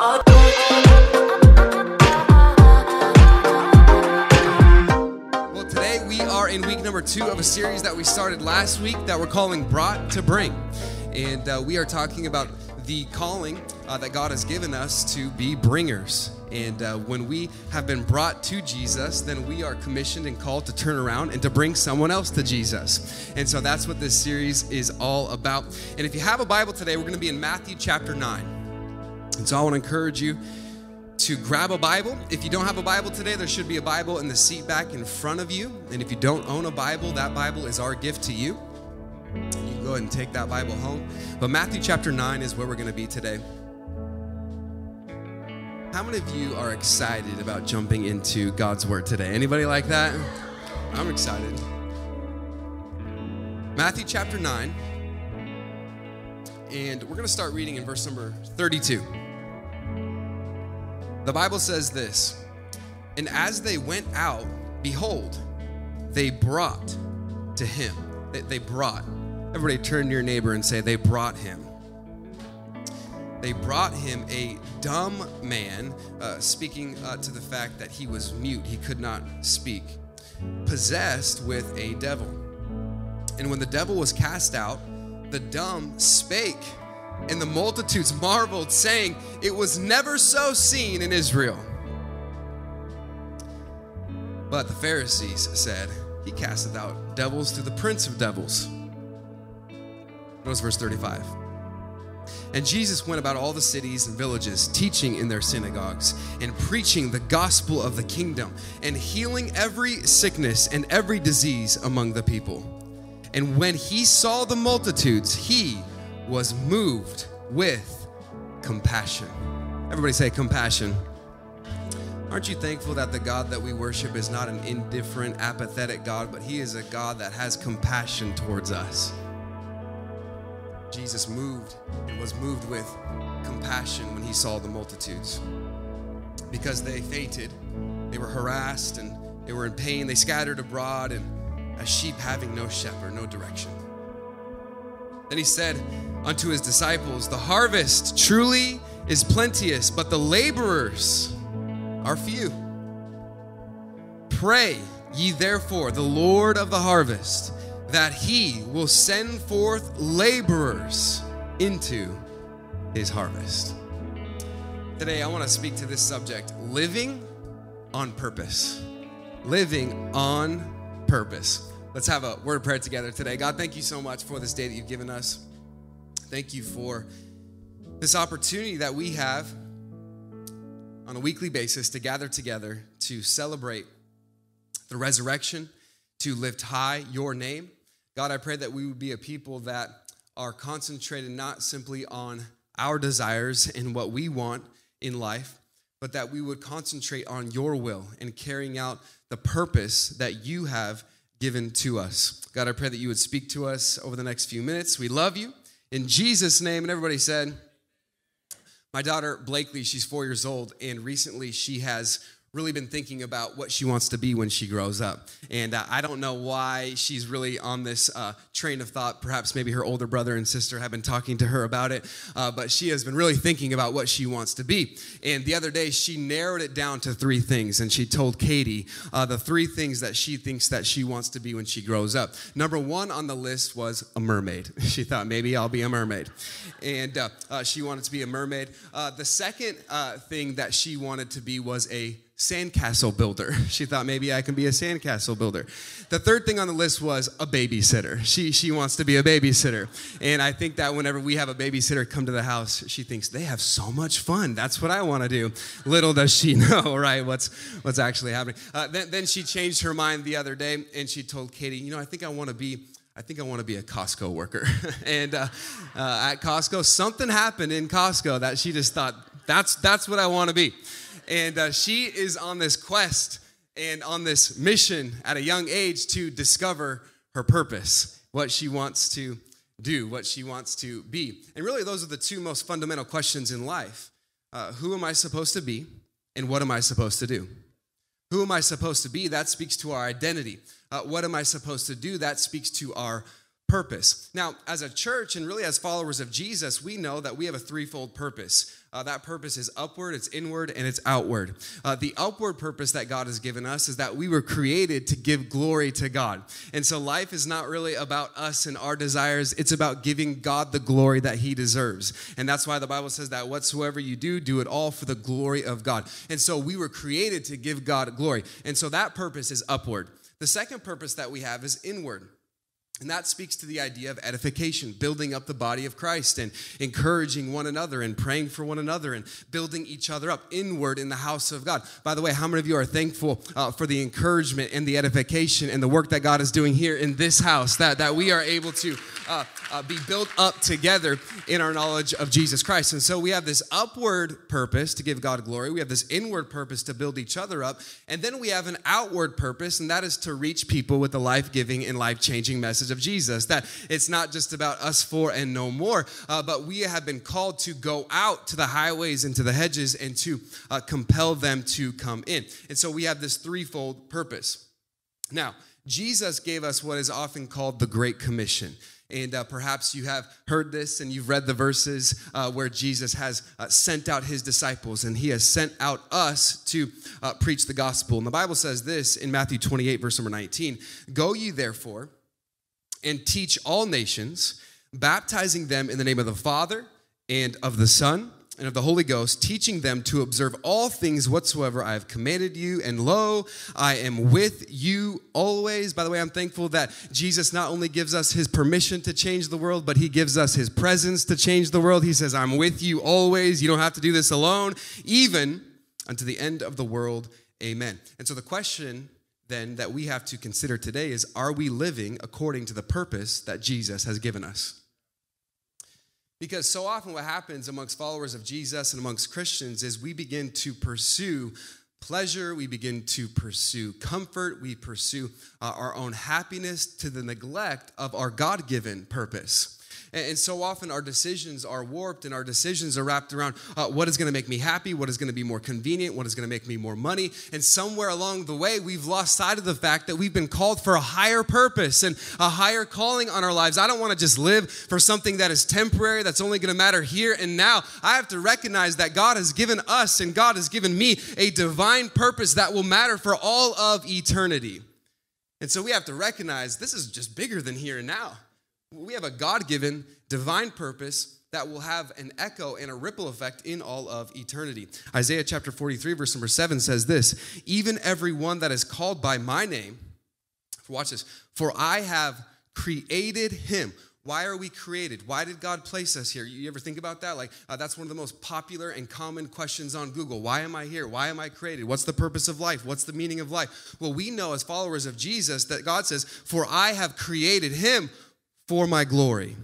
Well, today we are in week number two of a series that we started last week that we're calling Brought to Bring. And uh, we are talking about the calling uh, that God has given us to be bringers. And uh, when we have been brought to Jesus, then we are commissioned and called to turn around and to bring someone else to Jesus. And so that's what this series is all about. And if you have a Bible today, we're going to be in Matthew chapter 9. And so I want to encourage you to grab a Bible. If you don't have a Bible today, there should be a Bible in the seat back in front of you. And if you don't own a Bible, that Bible is our gift to you. You can go ahead and take that Bible home. But Matthew chapter 9 is where we're going to be today. How many of you are excited about jumping into God's Word today? Anybody like that? I'm excited. Matthew chapter 9. And we're going to start reading in verse number 32. The Bible says this And as they went out, behold, they brought to him. They, they brought. Everybody turn to your neighbor and say, They brought him. They brought him a dumb man, uh, speaking uh, to the fact that he was mute, he could not speak, possessed with a devil. And when the devil was cast out, the dumb spake, and the multitudes marveled, saying, It was never so seen in Israel. But the Pharisees said, He casteth out devils through the prince of devils. Notice verse 35. And Jesus went about all the cities and villages, teaching in their synagogues, and preaching the gospel of the kingdom, and healing every sickness and every disease among the people. And when he saw the multitudes, he was moved with compassion. Everybody say compassion. Aren't you thankful that the God that we worship is not an indifferent, apathetic God, but he is a God that has compassion towards us? Jesus moved and was moved with compassion when he saw the multitudes because they fainted, they were harassed, and they were in pain. They scattered abroad, and as sheep having no shepherd, no direction. Then he said unto his disciples, The harvest truly is plenteous, but the laborers are few. Pray ye therefore the Lord of the harvest that he will send forth laborers into his harvest. Today, I want to speak to this subject living on purpose. Living on purpose. Let's have a word of prayer together today. God, thank you so much for this day that you've given us. Thank you for this opportunity that we have on a weekly basis to gather together to celebrate the resurrection, to lift high your name. God, I pray that we would be a people that are concentrated not simply on our desires and what we want in life, but that we would concentrate on your will and carrying out the purpose that you have given to us. God, I pray that you would speak to us over the next few minutes. We love you. In Jesus' name, and everybody said, my daughter Blakely, she's four years old, and recently she has really been thinking about what she wants to be when she grows up. And uh, I don't know why she's really on this uh, train of thought. Perhaps maybe her older brother and sister have been talking to her about it, uh, but she has been really thinking about what she wants to be. And the other day, she narrowed it down to three things, and she told Katie uh, the three things that she thinks that she wants to be when she grows up. Number one on the list was a mermaid. She thought maybe I'll be a mermaid, and uh, uh, she wanted to be a mermaid. the second thing that she wanted to be was a sandcastle builder. She thought maybe I can be a sandcastle builder. The third thing on the list was a babysitter. She she wants to be a babysitter. And I think that whenever we have a babysitter come to the house, she thinks they have so much fun. That's what I want to do. Little does she know, right? What's what's actually happening. Uh, then, then she changed her mind the other day and she told Katie, you know, I think I want to be I think I want to be a Costco worker. and uh, uh, at Costco, something happened in Costco that she just thought, that's, that's what I want to be. And uh, she is on this quest and on this mission at a young age to discover her purpose, what she wants to do, what she wants to be. And really, those are the two most fundamental questions in life uh, Who am I supposed to be? And what am I supposed to do? Who am I supposed to be? That speaks to our identity. Uh, what am I supposed to do? That speaks to our purpose. Now, as a church and really as followers of Jesus, we know that we have a threefold purpose. Uh, that purpose is upward, it's inward, and it's outward. Uh, the upward purpose that God has given us is that we were created to give glory to God. And so life is not really about us and our desires, it's about giving God the glory that He deserves. And that's why the Bible says that whatsoever you do, do it all for the glory of God. And so we were created to give God glory. And so that purpose is upward. The second purpose that we have is inward. And that speaks to the idea of edification, building up the body of Christ and encouraging one another and praying for one another and building each other up inward in the house of God. By the way, how many of you are thankful uh, for the encouragement and the edification and the work that God is doing here in this house, that, that we are able to uh, uh, be built up together in our knowledge of Jesus Christ? And so we have this upward purpose to give God glory, we have this inward purpose to build each other up, and then we have an outward purpose, and that is to reach people with the life giving and life changing message of Jesus. That it's not just about us four and no more, uh, but we have been called to go out to the highways and to the hedges and to uh, compel them to come in. And so we have this threefold purpose. Now, Jesus gave us what is often called the Great Commission. And uh, perhaps you have heard this and you've read the verses uh, where Jesus has uh, sent out his disciples and he has sent out us to uh, preach the gospel. And the Bible says this in Matthew 28, verse number 19 Go ye therefore and teach all nations, baptizing them in the name of the Father and of the Son and of the Holy Ghost, teaching them to observe all things whatsoever I have commanded you. And lo, I am with you always. By the way, I'm thankful that Jesus not only gives us his permission to change the world, but he gives us his presence to change the world. He says, I'm with you always. You don't have to do this alone, even unto the end of the world. Amen. And so the question then that we have to consider today is are we living according to the purpose that Jesus has given us? Because so often what happens amongst followers of Jesus and amongst Christians is we begin to pursue pleasure, we begin to pursue comfort, we pursue uh, our own happiness to the neglect of our God given purpose. And so often our decisions are warped and our decisions are wrapped around uh, what is going to make me happy, what is going to be more convenient, what is going to make me more money. And somewhere along the way, we've lost sight of the fact that we've been called for a higher purpose and a higher calling on our lives. I don't want to just live for something that is temporary, that's only going to matter here and now. I have to recognize that God has given us and God has given me a divine purpose that will matter for all of eternity. And so we have to recognize this is just bigger than here and now. We have a God given divine purpose that will have an echo and a ripple effect in all of eternity. Isaiah chapter 43, verse number 7 says this Even every one that is called by my name, watch this, for I have created him. Why are we created? Why did God place us here? You ever think about that? Like, uh, that's one of the most popular and common questions on Google. Why am I here? Why am I created? What's the purpose of life? What's the meaning of life? Well, we know as followers of Jesus that God says, For I have created him for my glory.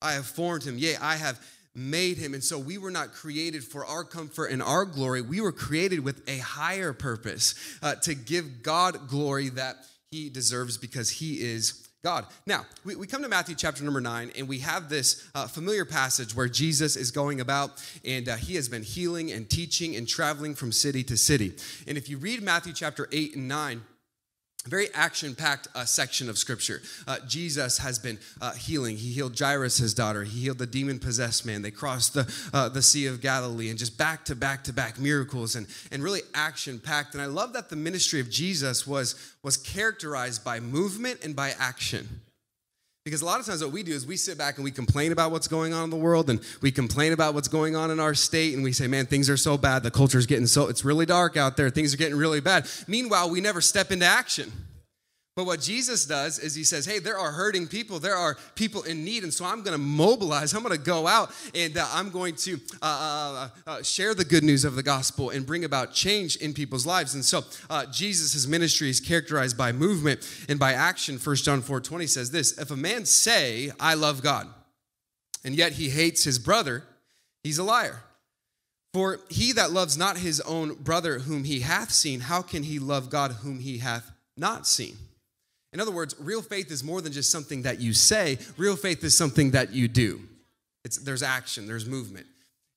I have formed him. Yea, I have made him. And so we were not created for our comfort and our glory. We were created with a higher purpose uh, to give God glory that he deserves because he is God. Now, we, we come to Matthew chapter number nine, and we have this uh, familiar passage where Jesus is going about, and uh, he has been healing and teaching and traveling from city to city. And if you read Matthew chapter eight and nine, very action packed uh, section of scripture. Uh, Jesus has been uh, healing. He healed Jairus, his daughter. He healed the demon possessed man. They crossed the, uh, the Sea of Galilee and just back to back to back miracles and, and really action packed. And I love that the ministry of Jesus was, was characterized by movement and by action. Because a lot of times what we do is we sit back and we complain about what's going on in the world and we complain about what's going on in our state and we say, man, things are so bad. The culture is getting so, it's really dark out there. Things are getting really bad. Meanwhile, we never step into action. But what Jesus does is he says, Hey, there are hurting people. There are people in need. And so I'm going to mobilize. I'm going to go out and uh, I'm going to uh, uh, uh, share the good news of the gospel and bring about change in people's lives. And so uh, Jesus' ministry is characterized by movement and by action. 1 John 4 20 says this If a man say, I love God, and yet he hates his brother, he's a liar. For he that loves not his own brother whom he hath seen, how can he love God whom he hath not seen? In other words, real faith is more than just something that you say, real faith is something that you do. It's, there's action, there's movement.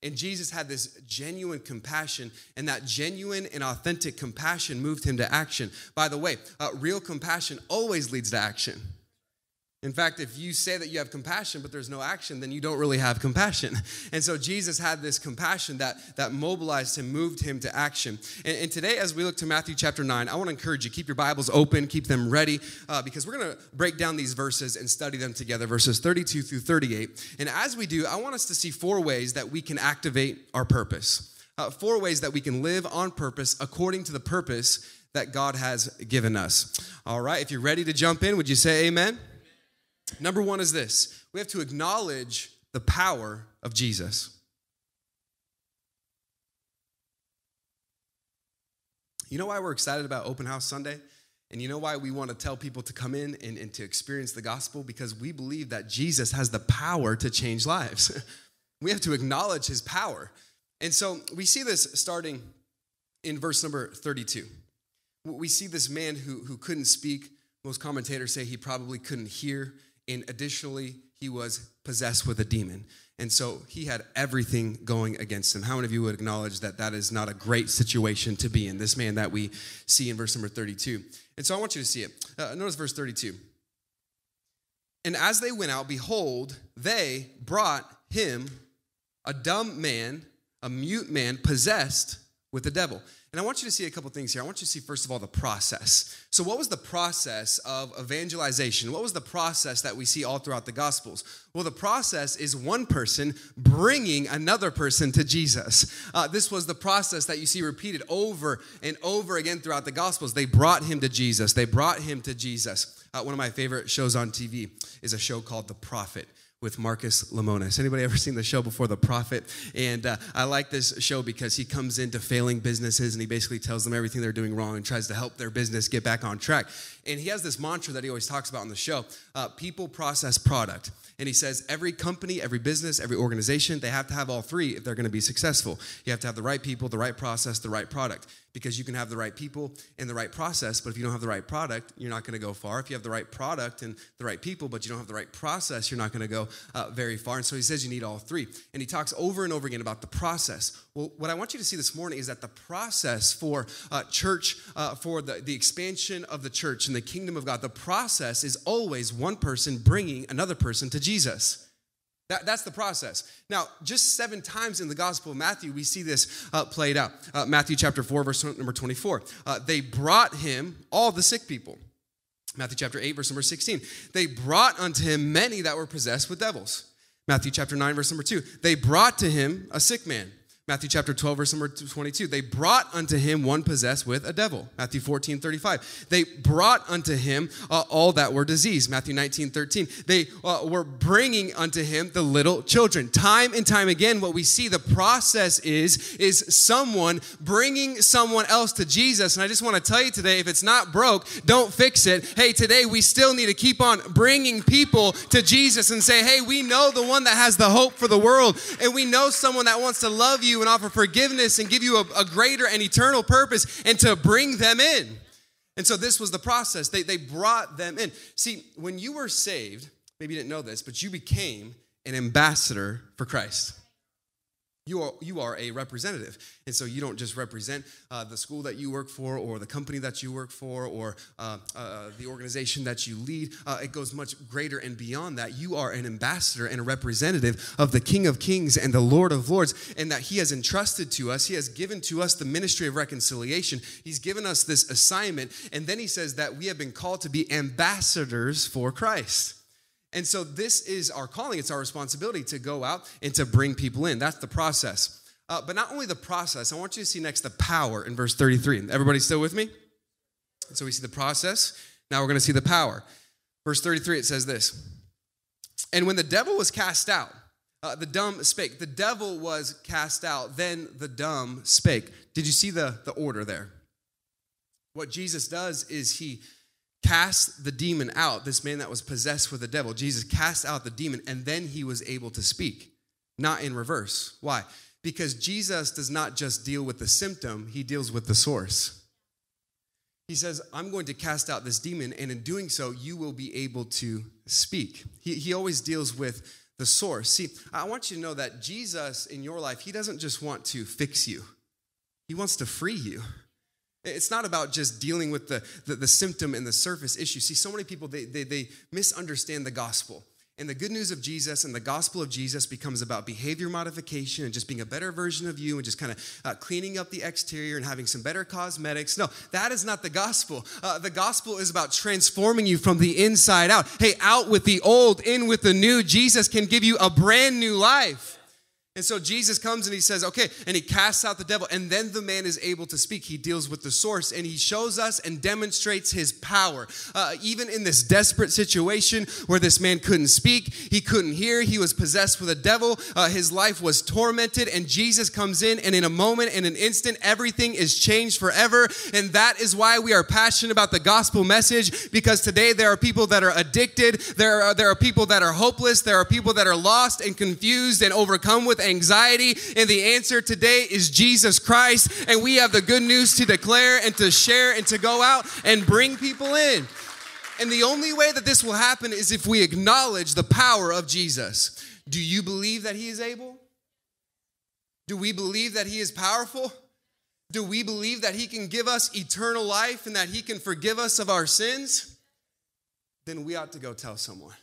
And Jesus had this genuine compassion, and that genuine and authentic compassion moved him to action. By the way, uh, real compassion always leads to action. In fact, if you say that you have compassion, but there's no action, then you don't really have compassion. And so Jesus had this compassion that, that mobilized him, moved him to action. And, and today, as we look to Matthew chapter 9, I want to encourage you keep your Bibles open, keep them ready, uh, because we're going to break down these verses and study them together, verses 32 through 38. And as we do, I want us to see four ways that we can activate our purpose. Uh, four ways that we can live on purpose according to the purpose that God has given us. All right, if you're ready to jump in, would you say amen? Number one is this we have to acknowledge the power of Jesus. You know why we're excited about Open House Sunday? And you know why we want to tell people to come in and, and to experience the gospel? Because we believe that Jesus has the power to change lives. we have to acknowledge his power. And so we see this starting in verse number 32. We see this man who, who couldn't speak. Most commentators say he probably couldn't hear. And additionally, he was possessed with a demon. And so he had everything going against him. How many of you would acknowledge that that is not a great situation to be in? This man that we see in verse number 32. And so I want you to see it. Uh, notice verse 32. And as they went out, behold, they brought him a dumb man, a mute man, possessed with the devil. And I want you to see a couple things here. I want you to see, first of all, the process. So, what was the process of evangelization? What was the process that we see all throughout the Gospels? Well, the process is one person bringing another person to Jesus. Uh, this was the process that you see repeated over and over again throughout the Gospels. They brought him to Jesus. They brought him to Jesus. Uh, one of my favorite shows on TV is a show called The Profit with Marcus Lemonis. Anybody ever seen the show before The Profit? And uh, I like this show because he comes into failing businesses and he basically tells them everything they're doing wrong and tries to help their business get back on track. And he has this mantra that he always talks about on the show uh, people, process, product. And he says every company, every business, every organization, they have to have all three if they're going to be successful. You have to have the right people, the right process, the right product because you can have the right people and the right process, but if you don't have the right product, you're not going to go far. If you have the right product and the right people, but you don't have the right process, you're not going to go uh, very far. And so he says you need all three. And he talks over and over again about the process. Well, what I want you to see this morning is that the process for uh, church, uh, for the, the expansion of the church and the kingdom of God, the process is always one person bringing another person to Jesus. That, that's the process. Now, just seven times in the Gospel of Matthew, we see this uh, played out. Uh, Matthew chapter 4, verse number 24. Uh, they brought him all the sick people. Matthew chapter 8, verse number 16. They brought unto him many that were possessed with devils. Matthew chapter 9, verse number 2. They brought to him a sick man. Matthew chapter 12, verse number 22. They brought unto him one possessed with a devil. Matthew 14, 35. They brought unto him uh, all that were diseased. Matthew 19, 13. They uh, were bringing unto him the little children. Time and time again, what we see the process is, is someone bringing someone else to Jesus. And I just want to tell you today, if it's not broke, don't fix it. Hey, today we still need to keep on bringing people to Jesus and say, hey, we know the one that has the hope for the world. And we know someone that wants to love you you and offer forgiveness and give you a, a greater and eternal purpose and to bring them in. And so this was the process. They, they brought them in. See, when you were saved, maybe you didn't know this, but you became an ambassador for Christ. You are, you are a representative. And so you don't just represent uh, the school that you work for or the company that you work for or uh, uh, the organization that you lead. Uh, it goes much greater and beyond that. You are an ambassador and a representative of the King of Kings and the Lord of Lords, and that He has entrusted to us. He has given to us the ministry of reconciliation. He's given us this assignment. And then He says that we have been called to be ambassadors for Christ. And so this is our calling, it's our responsibility to go out and to bring people in. That's the process. Uh, but not only the process, I want you to see next the power in verse 33. Everybody still with me? So we see the process. Now we're going to see the power. Verse 33, it says this And when the devil was cast out, uh, the dumb spake. The devil was cast out, then the dumb spake. Did you see the, the order there? What Jesus does is he cast the demon out, this man that was possessed with the devil. Jesus cast out the demon and then he was able to speak, not in reverse. Why? Because Jesus does not just deal with the symptom, he deals with the source. He says, I'm going to cast out this demon, and in doing so, you will be able to speak. He, he always deals with the source. See, I want you to know that Jesus in your life, he doesn't just want to fix you, he wants to free you. It's not about just dealing with the, the, the symptom and the surface issue. See, so many people, they, they, they misunderstand the gospel. And the good news of Jesus and the gospel of Jesus becomes about behavior modification and just being a better version of you and just kind of uh, cleaning up the exterior and having some better cosmetics. No, that is not the gospel. Uh, the gospel is about transforming you from the inside out. Hey, out with the old, in with the new. Jesus can give you a brand new life. And so Jesus comes and he says, okay, and he casts out the devil, and then the man is able to speak. He deals with the source and he shows us and demonstrates his power. Uh, even in this desperate situation where this man couldn't speak, he couldn't hear, he was possessed with a devil, uh, his life was tormented, and Jesus comes in, and in a moment, in an instant, everything is changed forever. And that is why we are passionate about the gospel message because today there are people that are addicted, there are, there are people that are hopeless, there are people that are lost and confused and overcome with anxiety? And the answer today is Jesus Christ. And we have the good news to declare and to share and to go out and bring people in. And the only way that this will happen is if we acknowledge the power of Jesus. Do you believe that He is able? Do we believe that He is powerful? Do we believe that He can give us eternal life and that He can forgive us of our sins? Then we ought to go tell someone.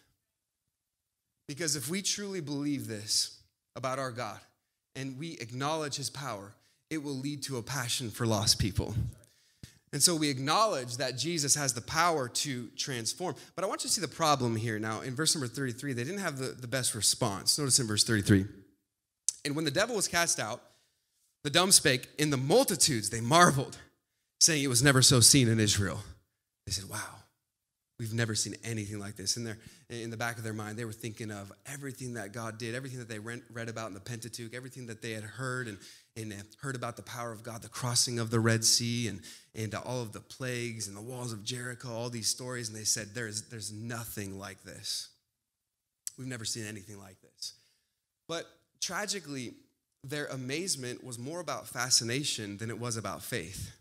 Because if we truly believe this, about our God and we acknowledge his power, it will lead to a passion for lost people. And so we acknowledge that Jesus has the power to transform. But I want you to see the problem here now. In verse number 33, they didn't have the, the best response. Notice in verse 33. And when the devil was cast out, the dumb spake, in the multitudes they marveled, saying it was never so seen in Israel. They said, Wow, We've never seen anything like this. In, their, in the back of their mind, they were thinking of everything that God did, everything that they read about in the Pentateuch, everything that they had heard and, and heard about the power of God, the crossing of the Red Sea, and, and all of the plagues and the walls of Jericho, all these stories. And they said, there's, there's nothing like this. We've never seen anything like this. But tragically, their amazement was more about fascination than it was about faith.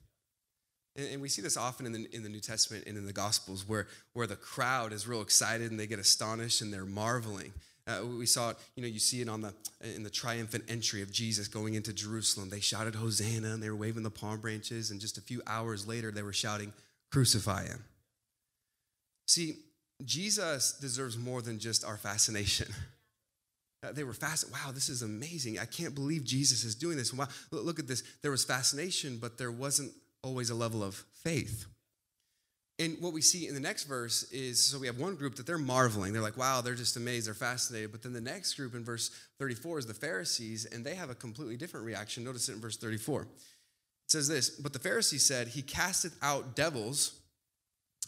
And, and, we see this often in the, in the New Testament and in the Gospels where, where the crowd is real excited and they get astonished and they're marveling. Uh, we saw it, you know, you see it on the in the triumphant entry of Jesus going into Jerusalem. They shouted Hosanna and they were waving the palm branches, and just a few hours later they were shouting, Crucify him. See, Jesus deserves more than just our fascination. Uh, they were fast. Wow, this is amazing. I can't believe Jesus is doing this. Wow, look at this. There was fascination, but there wasn't always a level of faith. And what we see in the next verse is so we have one group that they're marveling. They're like, wow, they're just amazed, they're fascinated. But then the next group in verse 34 is the Pharisees, and they have a completely different reaction. Notice it in verse 34. It says this But the Pharisees said, He casteth out devils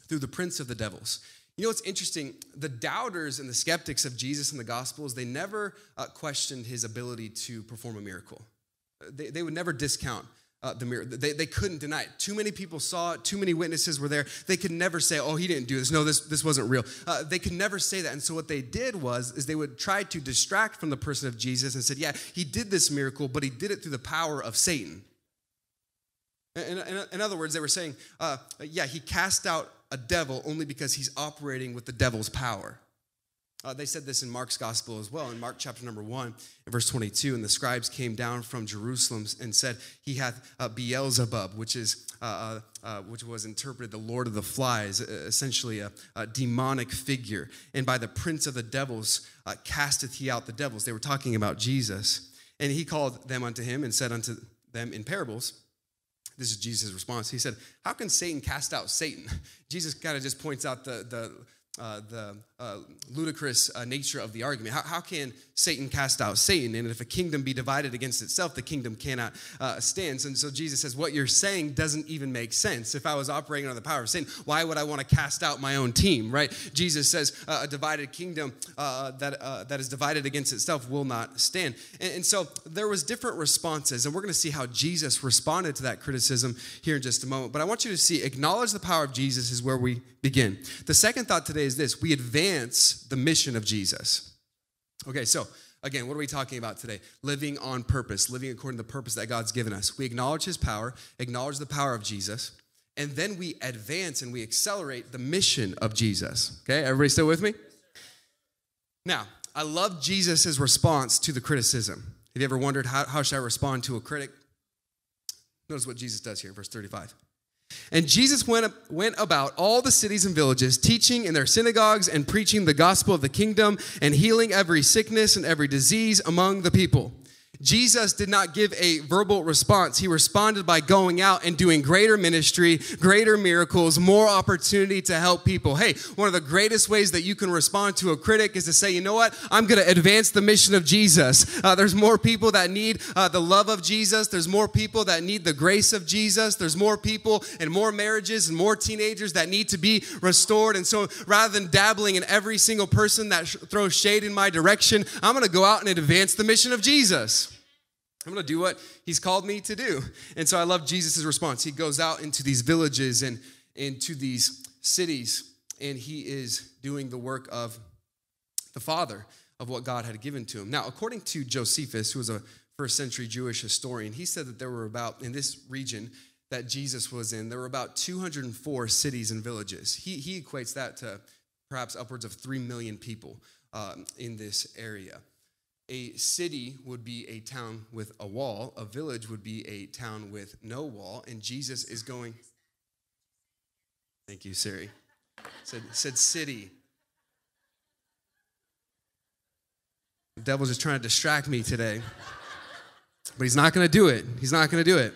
through the prince of the devils. You know what's interesting? The doubters and the skeptics of Jesus in the Gospels, they never uh, questioned his ability to perform a miracle. They, they would never discount uh, the mirror. They, they couldn't deny it. Too many people saw it. Too many witnesses were there. They could never say, oh, he didn't do this. No, this, this wasn't real. Uh, they could never say that. And so what they did was, is they would try to distract from the person of Jesus and said, yeah, he did this miracle, but he did it through the power of Satan. In, in, in other words, they were saying, uh, yeah, he cast out a devil only because he's operating with the devil's power. Uh, they said this in Mark's gospel as well, in Mark chapter number 1, verse 22. And the scribes came down from Jerusalem and said, He hath uh, Beelzebub, which, is, uh, uh, uh which was interpreted the Lord of the Flies, essentially a, a, demonic figure. And by the prince of the devils uh, casteth he out the devils. They were talking about Jesus. And he called them unto him and said unto them in parables, this is Jesus' response. He said, How can Satan cast out Satan? Jesus kind of just points out the, the, uh, the uh, ludicrous uh, nature of the argument. How, how, can Satan cast out Satan? And if a kingdom be divided against itself, the kingdom cannot uh, stand. And so Jesus says, What you're saying doesn't even make sense. If I was operating under the power of Satan, why would I want to cast out my own team, right? Jesus says, uh, A divided kingdom uh, that, that is divided against itself will not stand. And, and so there was different responses, and we're going to see how Jesus responded to that criticism here in just a moment. But I want you to see, acknowledge the power of Jesus is where we begin. The second thought today is this we advance the mission of Jesus. Okay, so again, what are we talking about today? Living on purpose, living according to the purpose that God's given us. We acknowledge his power, acknowledge the power of Jesus, and then we advance and we accelerate the mission of Jesus. Okay, everybody still with me? Now, I love Jesus' response to the criticism. Have you ever wondered how, how should I respond to a critic? Notice what Jesus does here verse 35. And Jesus went, went about all the cities and villages, teaching in their synagogues and preaching the gospel of the kingdom and healing every sickness and every disease among the people. Jesus did not give a verbal response. He responded by going out and doing greater ministry, greater miracles, more opportunity to help people. Hey, one of the greatest ways that you can respond to a critic is to say, you know what? I'm going to advance the mission of Jesus. Uh, there's more people that need uh, the love of Jesus. There's more people that need the grace of Jesus. There's more people and more marriages and more teenagers that need to be restored. And so rather than dabbling in every single person that sh- throws shade in my direction, I'm going to go out and advance the mission of Jesus. I'm going to do what he's called me to do. And so I love Jesus' response. He goes out into these villages and into these cities, and he is doing the work of the Father, of what God had given to him. Now, according to Josephus, who was a first century Jewish historian, he said that there were about, in this region that Jesus was in, there were about 204 cities and villages. He, he equates that to perhaps upwards of 3 million people um, in this area a city would be a town with a wall, a village would be a town with no wall, and Jesus is going. Thank you, Siri. Said, said city. The devil's just trying to distract me today. But he's not going to do it. He's not going to do it.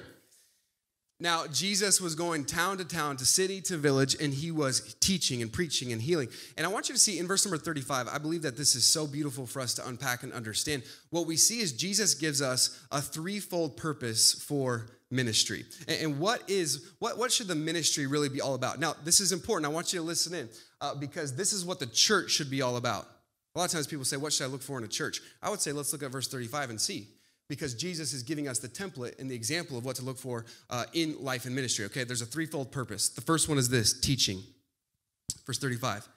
Now, Jesus was going town to town, to city to village, and he was teaching and preaching and healing. And I want you to see in verse number 35, I believe that this is so beautiful for us to unpack and understand. What we see is Jesus gives us a threefold purpose for ministry. And what is what, what should the ministry really be all about? Now, this is important. I want you to listen in uh, because this is what the church should be all about. A lot of times people say, What should I look for in a church? I would say, Let's look at verse 35 and see because Jesus is giving us the template and the example of what to look for uh, in life and ministry. Okay, there's a threefold purpose. The first one is this teaching. Verse 35.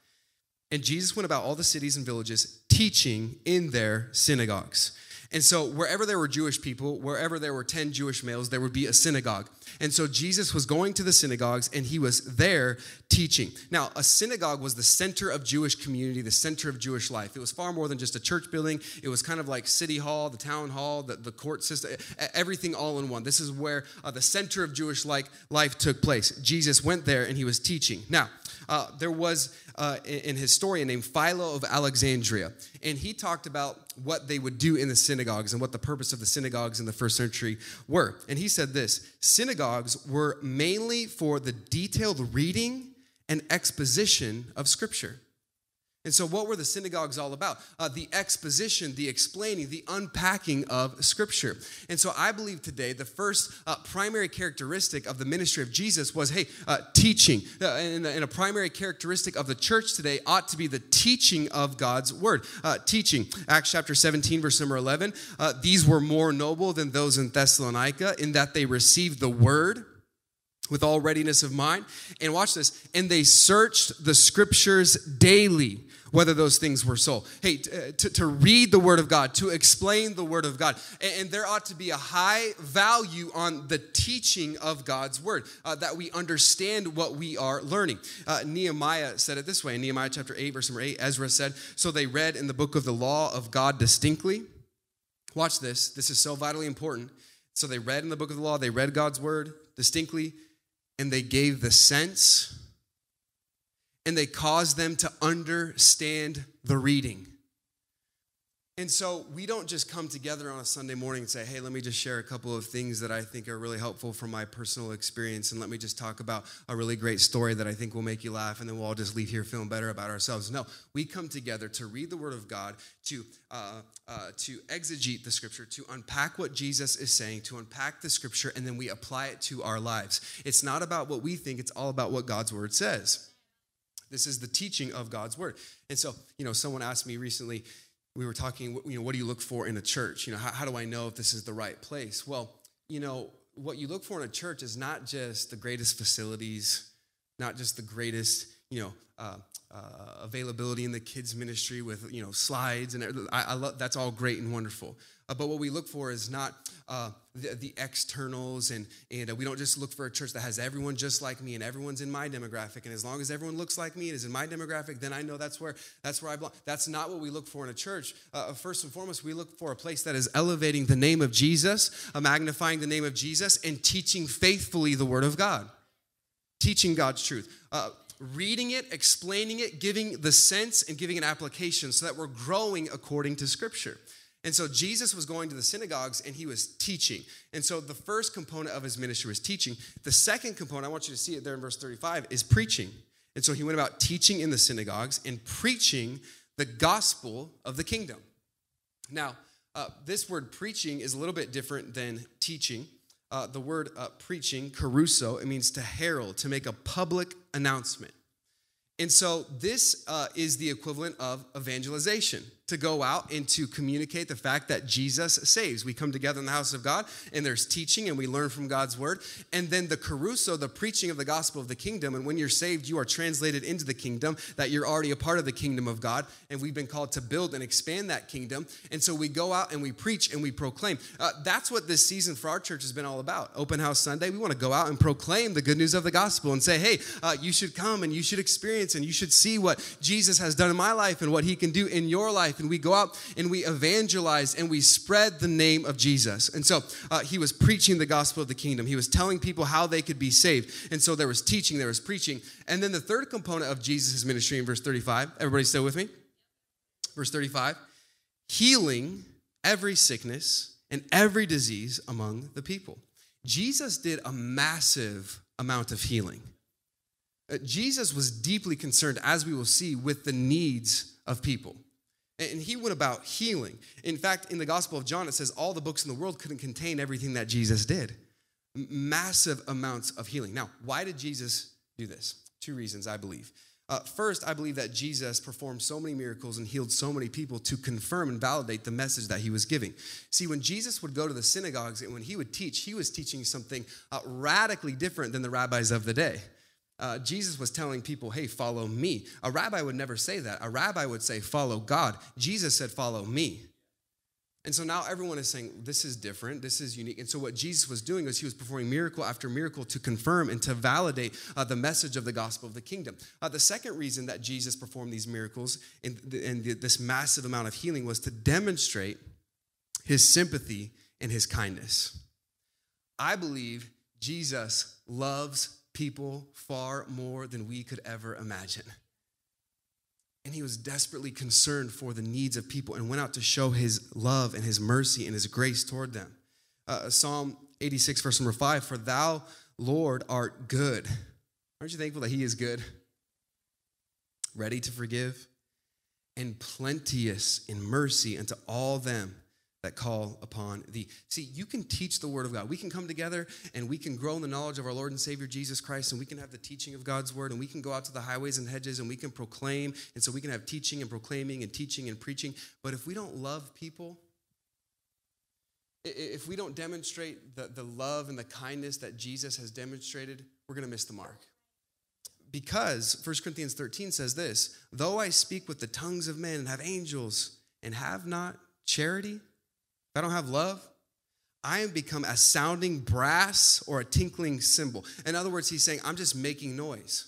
And Jesus went about all the cities and villages teaching in their synagogues. And so, wherever there were Jewish people, wherever there were 10 Jewish males, there would be a synagogue. And so, Jesus was going to the synagogues and he was there teaching. Now, a synagogue was the center of Jewish community, the center of Jewish life. It was far more than just a church building, it was kind of like City Hall, the town hall, the, the court system, everything all in one. This is where uh, the center of Jewish life took place. Jesus went there and he was teaching. Now, uh, there was uh, an historian named Philo of Alexandria, and he talked about what they would do in the synagogues and what the purpose of the synagogues in the first century were. And he said this synagogues were mainly for the detailed reading and exposition of Scripture. And so, what were the synagogues all about? Uh, the exposition, the explaining, the unpacking of Scripture. And so, I believe today the first uh, primary characteristic of the ministry of Jesus was hey, uh, teaching. Uh, and, and, a primary characteristic of the church today ought to be the teaching of God's word. Uh, teaching. Acts chapter 17, verse number 11. Uh, These were more noble than those in Thessalonica in that they received the word with all readiness of mind. And watch this. And they searched the scriptures daily whether those things were so. Hey, uh, to, to read the Word of God, to explain the Word of God. And, and there ought to be a high value on the teaching of God's Word, uh, that we understand what we are learning. Uh, Nehemiah said it this way in Nehemiah chapter 8, verse number 8, Ezra said, So they read in the book of the law of God distinctly. Watch this, this is so vitally important. So they read in the book of the law, they read God's Word distinctly, and they gave the sense and they cause them to understand the reading. And so we don't just come together on a Sunday morning and say, hey, let me just share a couple of things that I think are really helpful from my personal experience. And let me just talk about a really great story that I think will make you laugh. And then we'll all just leave here feeling better about ourselves. No, we come together to read the Word of God, to, uh, uh, to exegete the Scripture, to unpack what Jesus is saying, to unpack the Scripture, and then we apply it to our lives. It's not about what we think, it's all about what God's Word says. This is the teaching of God's word. And so, you know, someone asked me recently, we were talking, you know, what do you look for in a church? You know, how, how do I know if this is the right place? Well, you know, what you look for in a church is not just the greatest facilities, not just the greatest, you know, uh, uh, availability in the kids ministry with you know slides and I, I love that's all great and wonderful. Uh, but what we look for is not uh, the, the, externals, and, and uh, we don't just look for a church that has everyone just like me and everyone's in my demographic. And as long as everyone looks like me and is in my demographic, then I know that's where that's where I belong. That's not what we look for in a church. Uh, first and foremost, we look for a place that is elevating the name of Jesus, uh, magnifying the name of Jesus, and teaching faithfully the Word of God. teaching God's truth. Uh, reading it, explaining it, giving the sense, and giving an application so that we're growing according to Scripture. And so Jesus was going to the synagogues and he was teaching. And so the first component of his ministry was teaching. The second component, I want you to see it there in verse 35, is preaching. And so he went about teaching in the synagogues and preaching the gospel of the kingdom. Now, uh, this word preaching is a little bit different than teaching. Uh, the word uh, preaching, kerusso, it means to herald, to make a public announcement. And so this uh, is the equivalent of evangelization to go out and to communicate the fact that Jesus saves. We come together in the house of God and there's teaching and we learn from God's word. And then the kerusso, the preaching of the gospel of the kingdom. And when you're saved, you are translated into the kingdom, that you're already a part of the kingdom of God. And we've been called to build and expand that kingdom. And so we go out and we preach and we proclaim. Uh, that's what this season for our church has been all about. Open House Sunday, we want to go out and proclaim the good news of the gospel and say, hey, uh, you should come and you should experience and you should see what Jesus has done in my life and what he can do in your life and we go out and we evangelize and we spread the name of Jesus. And so uh, he was preaching the gospel of the kingdom. He was telling people how they could be saved. And so there was teaching, there was preaching. And then the third component of Jesus' ministry in verse 35, everybody still with me? Verse 35 healing every sickness and every disease among the people. Jesus did a massive amount of healing. Uh, Jesus was deeply concerned, as we will see, with the needs of people. And he went about healing. In fact, in the Gospel of John, it says all the books in the world couldn't contain everything that Jesus did. Massive amounts of healing. Now, why did Jesus do this? Two reasons, I believe. Uh, first, I believe that Jesus performed so many miracles and healed so many people to confirm and validate the message that he was giving. See, when Jesus would go to the synagogues and when he would teach, he was teaching something uh, radically different than the rabbis of the day uh, Jesus was telling people, hey, follow me. A rabbi would never say that. A rabbi would say, follow God. Jesus said, follow me. And so now everyone is saying, this is different, this is unique. And so what Jesus was doing was he was performing miracle after miracle to confirm and to validate uh, the message of the gospel of the kingdom. Uh, the second reason that Jesus performed these miracles and, and this massive amount of healing was to demonstrate his sympathy and his kindness. I believe Jesus loves people far more than we could ever imagine. And he was desperately concerned for the needs of people and went out to show his love and his mercy and his grace toward them. Uh, Psalm 86, verse number 5 For thou, Lord, art good. Aren't you thankful that he is good? Ready to forgive and plenteous in mercy unto all them that call upon thee. See, you can teach the word of God. We can come together and we can grow in the knowledge of our Lord and Savior Jesus Christ, and we can have the teaching of God's word, and we can go out to the highways and hedges and we can proclaim. And so we can have teaching and proclaiming and teaching and preaching. But if we don't love people, if we don't demonstrate the, the love and the kindness that Jesus has demonstrated, we're going to miss the mark. Because 1 Corinthians 13 says this though I speak with the tongues of men and have angels and have not charity, if I don't have love, I am become a sounding brass or a tinkling cymbal. In other words, he's saying, I'm just making noise.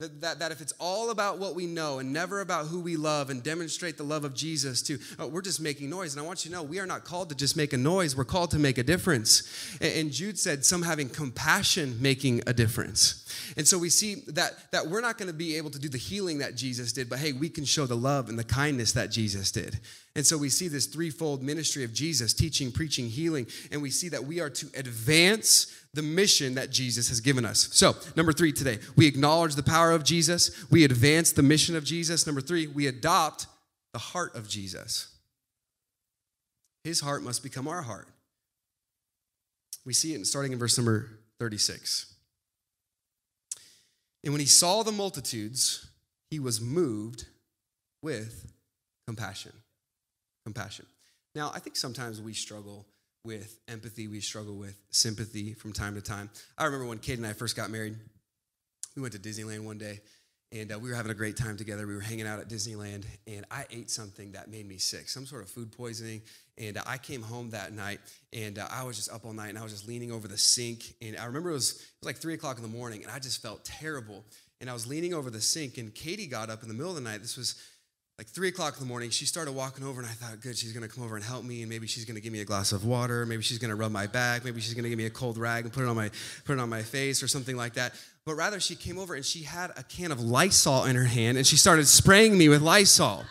That, that, that, if it's all about what we know and never about who we love and demonstrate the love of Jesus to, uh, we're just making noise. And I want you to know, we are not called to just make a noise, we're called to make a difference. And, and Jude said, some having compassion making a difference. And so we see that, that we're not going to be able to do the healing that Jesus did, but hey, we can show the love and the kindness that Jesus did. And so we see this threefold ministry of Jesus teaching, preaching, healing, and we see that we are to advance the mission that Jesus has given us. So, number three today, we acknowledge the power of Jesus, we advance the mission of Jesus. Number three, we adopt the heart of Jesus. His heart must become our heart. We see it starting in verse number 36. And when he saw the multitudes, he was moved with compassion. Compassion. Now, I think sometimes we struggle with empathy, we struggle with sympathy from time to time. I remember when Kate and I first got married, we went to Disneyland one day and uh, we were having a great time together. We were hanging out at Disneyland, and I ate something that made me sick, some sort of food poisoning. And uh, I came home that night, and uh, I was just up all night, and I was just leaning over the sink. And I remember it was, it was like three o'clock in the morning, and I just felt terrible. And I was leaning over the sink, and Katie got up in the middle of the night. This was like three o'clock in the morning, she started walking over, and I thought, good, she's gonna come over and help me, and maybe she's gonna give me a glass of water, maybe she's gonna rub my back, maybe she's gonna give me a cold rag and put it on my put it on my face or something like that. But rather, she came over and she had a can of Lysol in her hand, and she started spraying me with Lysol.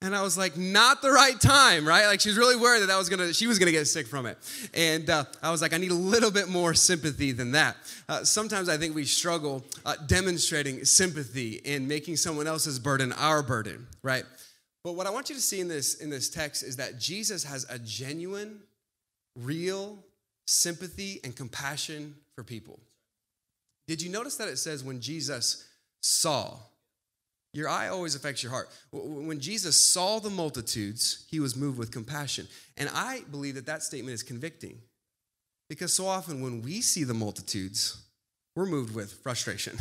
And I was like, not the right time, right? Like she was really worried that that was gonna, she was gonna get sick from it. And uh, I was like, I need a little bit more sympathy than that. Uh, sometimes I think we struggle uh, demonstrating sympathy and making someone else's burden our burden, right? But what I want you to see in this in this text is that Jesus has a genuine, real sympathy and compassion for people. Did you notice that it says when Jesus saw? Your eye always affects your heart. When Jesus saw the multitudes, he was moved with compassion. And I believe that that statement is convicting because so often when we see the multitudes, we're moved with frustration.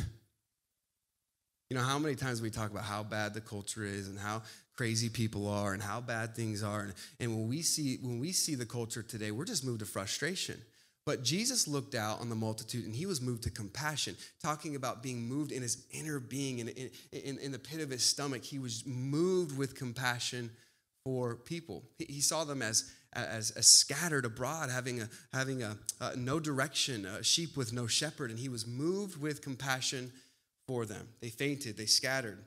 You know, how many times we talk about how bad the culture is and how crazy people are and how bad things are. And, and when, we see, when we see the culture today, we're just moved to frustration. But Jesus looked out on the multitude and he was moved to compassion, talking about being moved in his inner being, in, in, in, the pit of his stomach. He was moved with compassion for people. He, he saw them as, as, as, scattered abroad, having, a, having a, no direction, a sheep with no shepherd, and he was moved with compassion for them. They fainted, they scattered.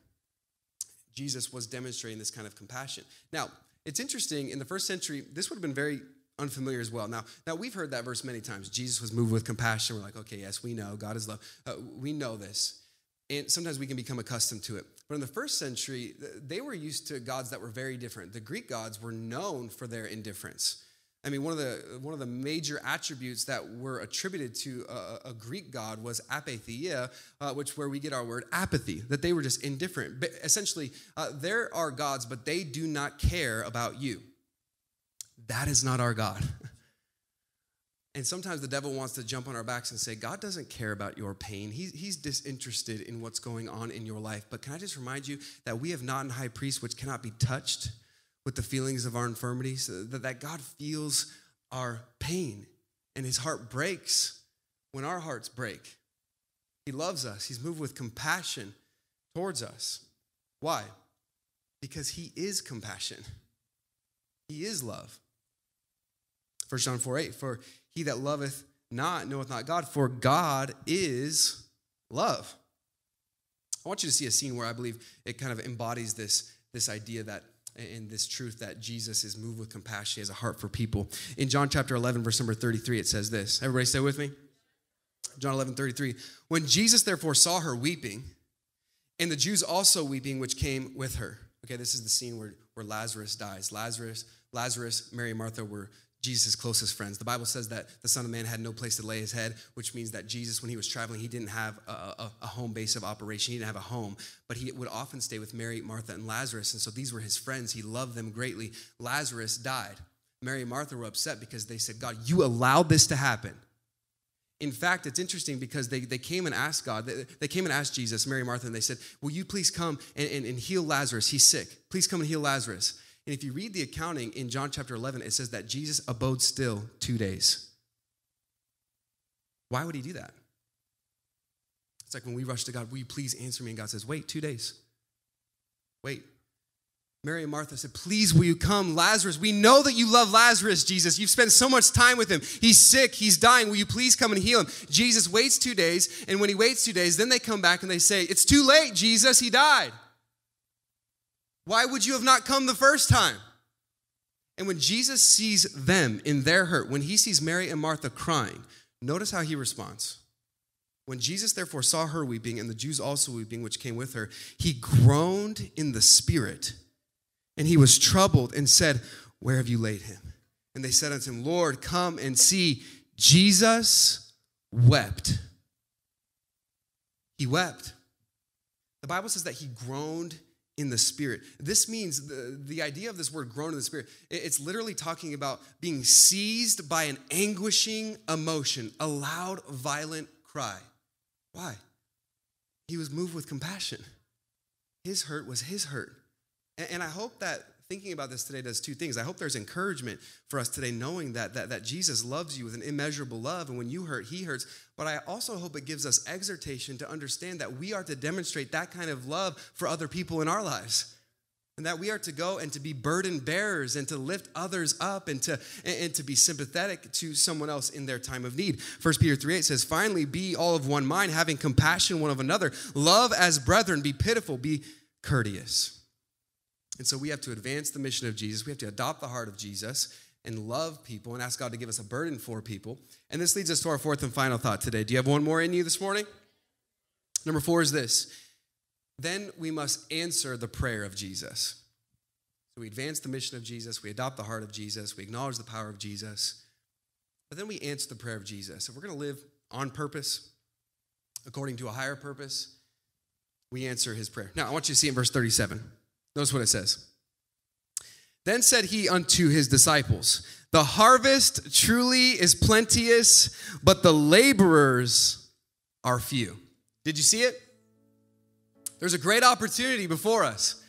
Jesus was demonstrating this kind of compassion. Now, it's interesting, in the first century, this would have been very unfamiliar as well. Now, now we've heard that verse many times. Jesus was moved with compassion. We're like, okay, yes, we know God is love. Uh, we know this, and sometimes we can become accustomed to it. But in the first century, they were used to gods that were very different. The Greek gods were known for their indifference. I mean, one of the one of the major attributes that were attributed to a, a Greek god was apatheia, uh, which where we get our word apathy. That they were just indifferent. But essentially, uh, there are gods, but they do not care about you. That is not our God. And sometimes the devil wants to jump on our backs and say, God doesn't care about your pain. He's, he's disinterested in what's going on in your life. But can I just remind you that we have not an high priest which cannot be touched with the feelings of our infirmities, that, that God feels our pain and his heart breaks when our hearts break. He loves us, he's moved with compassion towards us. Why? Because he is compassion, he is love. 1 John 4 8, for he that loveth not knoweth not God, for God is love. I want you to see a scene where I believe it kind of embodies this, this idea that and this truth that Jesus is moved with compassion, he has a heart for people. In John chapter 11, verse number 33, it says this. Everybody stay with me? John 11, 33. When Jesus therefore saw her weeping, and the Jews also weeping, which came with her. Okay, this is the scene where, where Lazarus dies. Lazarus, Lazarus, Mary, and Martha were Jesus' closest friends. The Bible says that the Son of Man had no place to lay his head, which means that Jesus, when he was traveling, he didn't have a, a, a, home base of operation. He didn't have a home, but he would often stay with Mary, Martha, and Lazarus. And so these were his friends. He loved them greatly. Lazarus died. Mary and Martha were upset because they said, God, you allowed this to happen. In fact, it's interesting because they, they came and asked God, they, they came and asked Jesus, Mary, Martha, and they said, Will you please come and, and, and heal Lazarus? He's sick. Please come and heal Lazarus. And if you read the accounting in John chapter 11, it says that Jesus abode still two days. Why would he do that? It's like when we rush to God, will you please answer me? And God says, wait, two days. Wait. Mary and Martha said, Please, will you come? Lazarus, we know that you love Lazarus, Jesus. You've spent so much time with him. He's sick, he's dying. Will you please come and heal him? Jesus waits two days, and when he waits two days, then they come back and they say, It's too late, Jesus, he died. Why would you have not come the first time? And when Jesus sees them in their hurt, when he sees Mary and Martha crying, notice how he responds. When Jesus therefore saw her weeping and the Jews also weeping, which came with her, he groaned in the spirit and he was troubled and said, Where have you laid him? And they said unto him, Lord, come and see. Jesus wept. He wept. The Bible says that he groaned in the spirit. This means the, the idea of this word groan in the spirit, it's literally talking about being seized by an anguishing emotion, a loud, violent cry. Why? He was moved with compassion. His hurt was his hurt. And I hope that thinking about this today does two things. I hope there's encouragement for us today, knowing that, that, that Jesus loves you with an immeasurable love, and when you hurt, he hurts. But I also hope it gives us exhortation to understand that we are to demonstrate that kind of love for other people in our lives. and that we are to go and to be burden bearers and to lift others up and to and, to be sympathetic to someone else in their time of need 1 peter 3 8 says finally be all of one mind having compassion one of another love as brethren be pitiful be courteous and so we have to advance the mission of jesus we have to adopt the heart of jesus and love people and ask god to give us a burden for people and this leads us to our fourth and final thought today do you have one more in you this morning number four is this then we must answer the prayer of Jesus. So we advance the mission of Jesus, we adopt the heart of Jesus, we acknowledge the power of Jesus, but then we answer the prayer of Jesus. If we're going to live on purpose, according to a higher purpose, we answer his prayer. Now, I want you to see in verse 37. Notice what it says. Then said he unto his disciples, The harvest truly is plenteous, but the laborers are few. Did you see it? There's a great opportunity before us.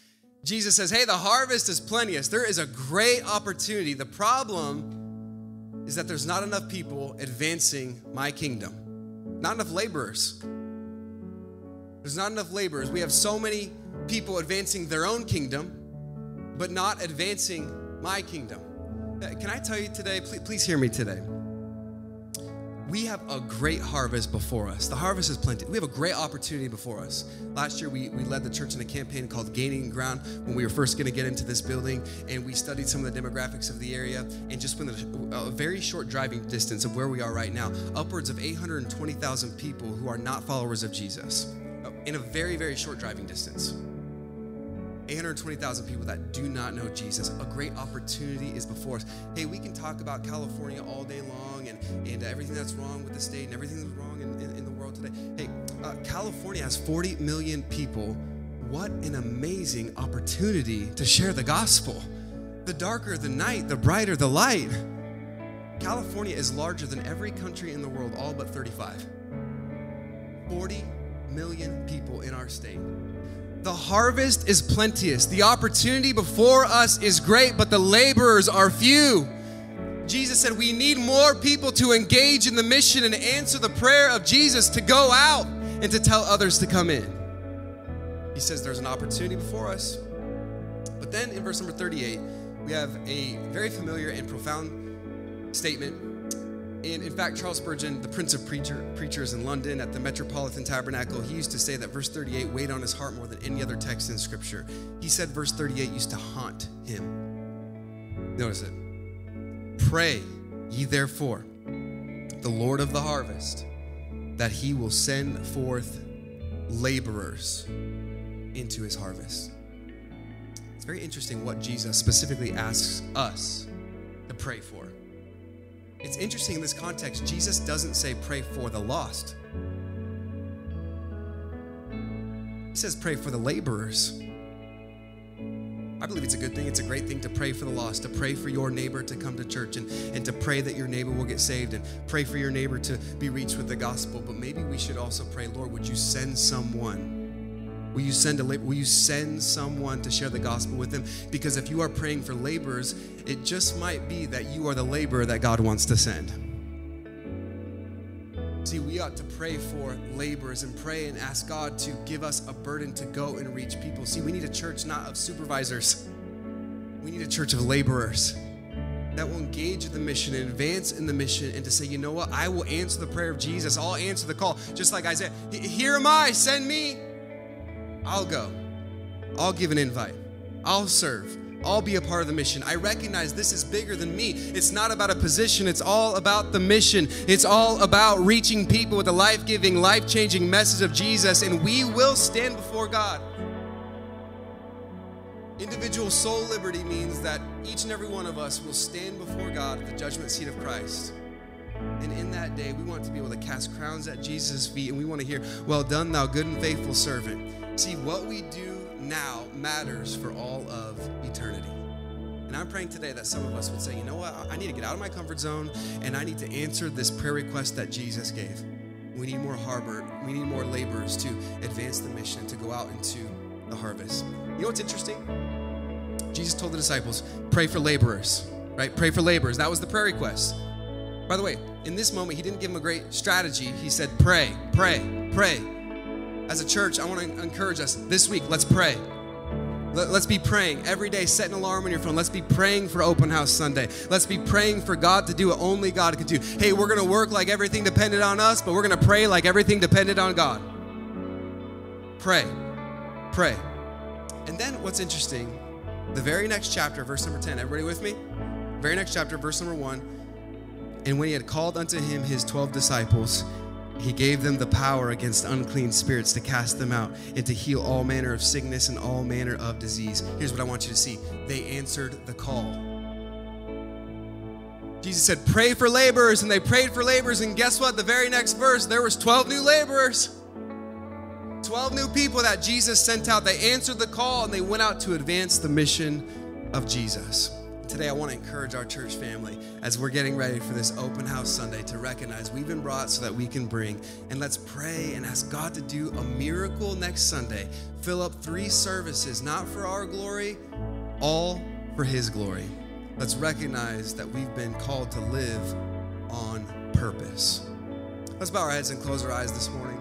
Jesus says, Hey, the harvest is plenteous. There is a great opportunity. The problem is that there's not enough people advancing my kingdom, not enough laborers. There's not enough laborers. We have so many people advancing their own kingdom, but not advancing my kingdom. Uh, can I tell you today, please, please hear me today we have a great harvest before us. The harvest is plenty. We have a great opportunity before us. Last year, we, we led the church in a campaign called Gaining Ground when we were first going to get into this building, and we studied some of the demographics of the area. And just within a, a very short driving distance of where we are right now, upwards of 820,000 people who are not followers of Jesus uh, in a very, very short driving distance. 820,000 people that do not know Jesus. A great opportunity is before us. Hey, we can talk about California all day long and, and everything that's wrong with the state and everything that's wrong in, in, in the world today. Hey, uh, California has 40 million people. What an amazing opportunity to share the gospel. The darker the night, the brighter the light. California is larger than every country in the world, all but 35. 40 million people in our state. The harvest is plenteous. The opportunity before us is great, but the laborers are few. Jesus said we need more people to engage in the mission and answer the prayer of Jesus to go out and to tell others to come in. He says there's an opportunity before us. But then in verse number 38, we have a very familiar and profound statement and in fact, Charles Spurgeon, the Prince of Preacher, Preachers in London at the Metropolitan Tabernacle, he used to say that verse 38 weighed on his heart more than any other text in Scripture. He said verse 38 used to haunt him. Notice it. Pray ye therefore, the Lord of the harvest, that he will send forth laborers into his harvest. It's very interesting what Jesus specifically asks us to pray for. It's interesting in this context, Jesus doesn't say pray for the lost. He says pray for the laborers. I believe it's a good thing. It's a great thing to pray for the lost, to pray for your neighbor to come to church and, and to pray that your neighbor will get saved and pray for your neighbor to be reached with the gospel. But maybe we should also pray, Lord, would you send someone Will you send a will you send someone to share the gospel with them? Because if you are praying for laborers, it just might be that you are the laborer that God wants to send. See, we ought to pray for laborers and pray and ask God to give us a burden to go and reach people. See, we need a church not of supervisors. We need a church of laborers that will engage the mission and advance in the mission and to say, you know what, I will answer the prayer of Jesus. I'll answer the call. Just like Isaiah, here am I, send me. I'll go. I'll give an invite. I'll serve. I'll be a part of the mission. I recognize this is bigger than me. It's not about a position, it's all about the mission. It's all about reaching people with the life giving, life changing message of Jesus, and we will stand before God. Individual soul liberty means that each and every one of us will stand before God at the judgment seat of Christ. And in that day, we want to be able to cast crowns at Jesus' feet and we want to hear, Well done, thou good and faithful servant. See, what we do now matters for all of eternity. And I'm praying today that some of us would say, you know what, I need to get out of my comfort zone and I need to answer this prayer request that Jesus gave. We need more harbor, we need more laborers to advance the mission, to go out into the harvest. You know what's interesting? Jesus told the disciples, pray for laborers, right? Pray for laborers. That was the prayer request. By the way, in this moment, he didn't give them a great strategy. He said, pray, pray, pray as a church, I want to encourage us this week, let's pray. Let, us be praying every day. Set an alarm on your phone. Let's be praying for Open House Sunday. Let's be praying for God to do what only God can do. Hey, we're going to work like everything depended on us, but we're going to pray like everything depended on God. Pray. Pray. And then what's interesting, the very next chapter, verse number 10, everybody with me? Very next chapter, verse number 1. And when he had called unto him his 12 disciples, he gave them the power against unclean spirits to cast them out and to heal all manner of sickness and all manner of disease. Here's what I want you to see they answered the call. Jesus said, Pray for laborers, and they prayed for laborers, and guess what? The very next verse, there was 12 new laborers. 12 new people that Jesus sent out. They answered the call and they went out to advance the mission of Jesus. Today, I want to encourage our church family as we're getting ready for this open house Sunday to recognize we've been brought so that we can bring. And let's pray and ask God to do a miracle next Sunday. Fill up three services, not for our glory, all for His glory. Let's recognize that we've been called to live on purpose. Let's bow our heads and close our eyes this morning.